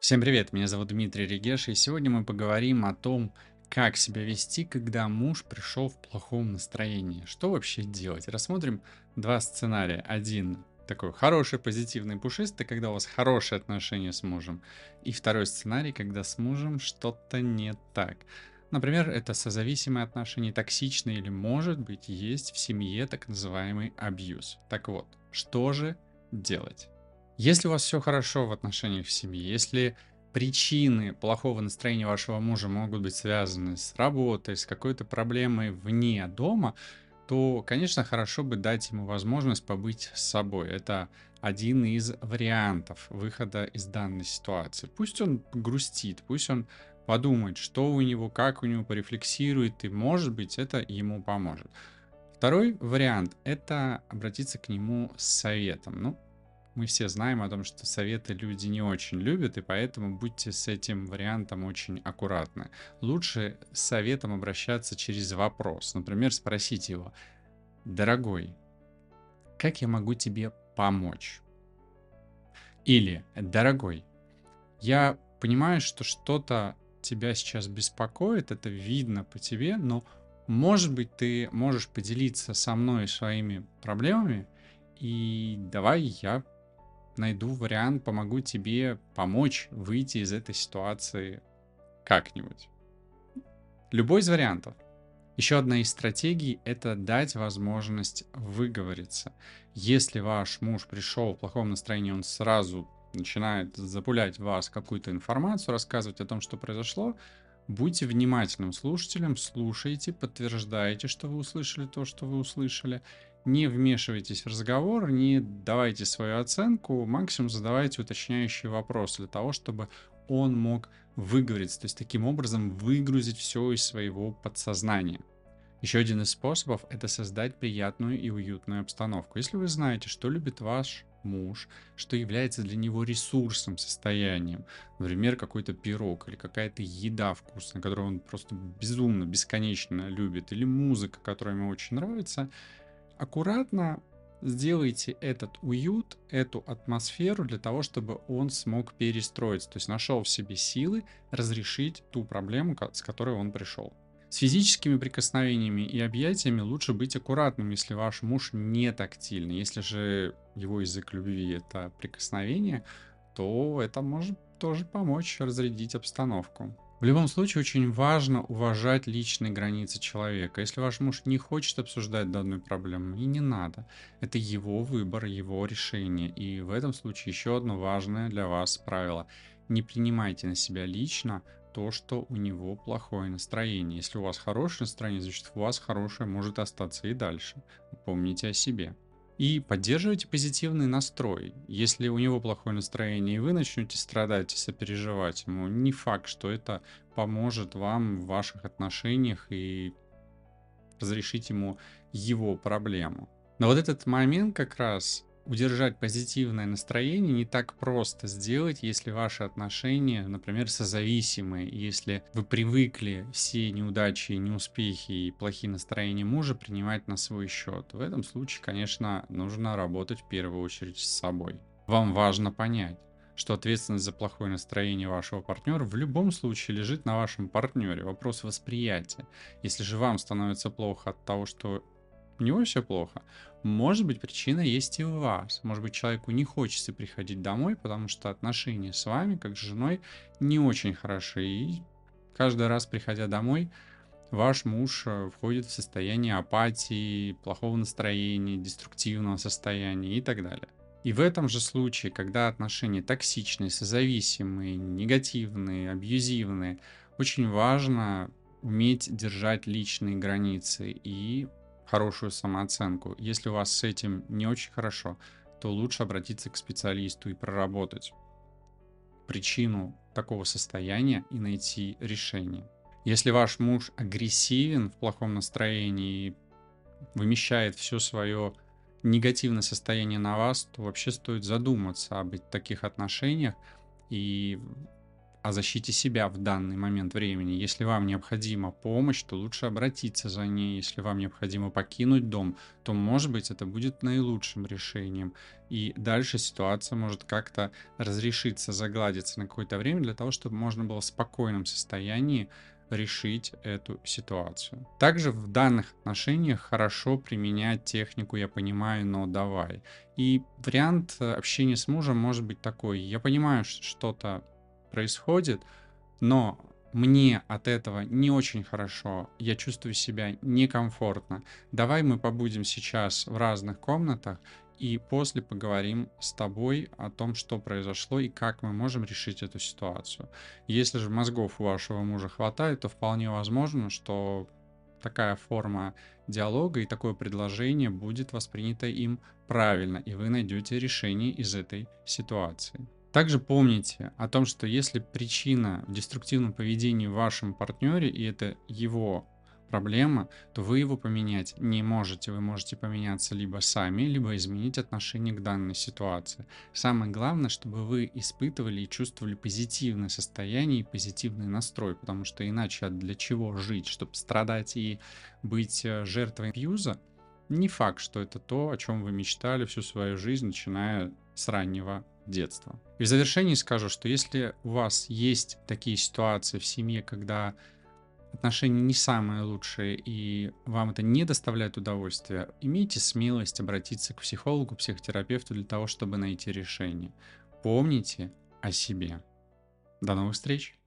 Всем привет, меня зовут Дмитрий Регеш, и сегодня мы поговорим о том, как себя вести, когда муж пришел в плохом настроении. Что вообще делать? Рассмотрим два сценария. Один такой хороший, позитивный, пушистый, когда у вас хорошие отношения с мужем. И второй сценарий, когда с мужем что-то не так. Например, это созависимые отношения, токсичные или, может быть, есть в семье так называемый абьюз. Так вот, что же делать? Если у вас все хорошо в отношениях в семье, если причины плохого настроения вашего мужа могут быть связаны с работой, с какой-то проблемой вне дома, то, конечно, хорошо бы дать ему возможность побыть с собой. Это один из вариантов выхода из данной ситуации. Пусть он грустит, пусть он подумает, что у него, как у него, порефлексирует, и, может быть, это ему поможет. Второй вариант — это обратиться к нему с советом. Ну, мы все знаем о том, что советы люди не очень любят, и поэтому будьте с этим вариантом очень аккуратны. Лучше с советом обращаться через вопрос. Например, спросить его, дорогой, как я могу тебе помочь? Или, дорогой, я понимаю, что что-то тебя сейчас беспокоит, это видно по тебе, но может быть ты можешь поделиться со мной своими проблемами, и давай я найду вариант, помогу тебе помочь выйти из этой ситуации как-нибудь. Любой из вариантов. Еще одна из стратегий — это дать возможность выговориться. Если ваш муж пришел в плохом настроении, он сразу начинает запулять вас какую-то информацию, рассказывать о том, что произошло, будьте внимательным слушателем, слушайте, подтверждайте, что вы услышали то, что вы услышали, не вмешивайтесь в разговор, не давайте свою оценку, максимум задавайте уточняющие вопросы для того, чтобы он мог выговориться, то есть таким образом выгрузить все из своего подсознания. Еще один из способов – это создать приятную и уютную обстановку. Если вы знаете, что любит ваш муж, что является для него ресурсом, состоянием, например, какой-то пирог или какая-то еда вкусная, которую он просто безумно, бесконечно любит, или музыка, которая ему очень нравится – аккуратно сделайте этот уют, эту атмосферу для того, чтобы он смог перестроиться, то есть нашел в себе силы разрешить ту проблему, с которой он пришел. С физическими прикосновениями и объятиями лучше быть аккуратным, если ваш муж не тактильный. Если же его язык любви это прикосновение, то это может тоже помочь разрядить обстановку. В любом случае очень важно уважать личные границы человека. Если ваш муж не хочет обсуждать данную проблему, и не надо. Это его выбор, его решение. И в этом случае еще одно важное для вас правило. Не принимайте на себя лично то, что у него плохое настроение. Если у вас хорошее настроение, значит у вас хорошее может остаться и дальше. Помните о себе. И поддерживайте позитивный настрой. Если у него плохое настроение, и вы начнете страдать и сопереживать ему, не факт, что это поможет вам в ваших отношениях и разрешить ему его проблему. Но вот этот момент как раз удержать позитивное настроение не так просто сделать, если ваши отношения, например, созависимые, если вы привыкли все неудачи, неуспехи и плохие настроения мужа принимать на свой счет. В этом случае, конечно, нужно работать в первую очередь с собой. Вам важно понять, что ответственность за плохое настроение вашего партнера в любом случае лежит на вашем партнере. Вопрос восприятия. Если же вам становится плохо от того, что него все плохо, может быть, причина есть и у вас. Может быть, человеку не хочется приходить домой, потому что отношения с вами, как с женой, не очень хороши. И каждый раз, приходя домой, ваш муж э, входит в состояние апатии, плохого настроения, деструктивного состояния и так далее. И в этом же случае, когда отношения токсичные, созависимые, негативные, абьюзивные, очень важно уметь держать личные границы и хорошую самооценку. Если у вас с этим не очень хорошо, то лучше обратиться к специалисту и проработать причину такого состояния и найти решение. Если ваш муж агрессивен в плохом настроении и вымещает все свое негативное состояние на вас, то вообще стоит задуматься об таких отношениях и о защите себя в данный момент времени. Если вам необходима помощь, то лучше обратиться за ней. Если вам необходимо покинуть дом, то, может быть, это будет наилучшим решением. И дальше ситуация может как-то разрешиться, загладиться на какое-то время для того, чтобы можно было в спокойном состоянии решить эту ситуацию. Также в данных отношениях хорошо применять технику «я понимаю, но давай». И вариант э, общения с мужем может быть такой. Я понимаю, что что-то происходит, но мне от этого не очень хорошо, я чувствую себя некомфортно. Давай мы побудем сейчас в разных комнатах, и после поговорим с тобой о том, что произошло и как мы можем решить эту ситуацию. Если же мозгов у вашего мужа хватает, то вполне возможно, что такая форма диалога и такое предложение будет воспринято им правильно, и вы найдете решение из этой ситуации. Также помните о том, что если причина в деструктивном поведении в вашем партнере, и это его проблема, то вы его поменять не можете. Вы можете поменяться либо сами, либо изменить отношение к данной ситуации. Самое главное, чтобы вы испытывали и чувствовали позитивное состояние и позитивный настрой, потому что иначе для чего жить, чтобы страдать и быть э, жертвой абьюза, не факт, что это то, о чем вы мечтали всю свою жизнь, начиная с раннего детства. И в завершении скажу, что если у вас есть такие ситуации в семье, когда отношения не самые лучшие и вам это не доставляет удовольствия, имейте смелость обратиться к психологу, психотерапевту для того, чтобы найти решение. Помните о себе. До новых встреч!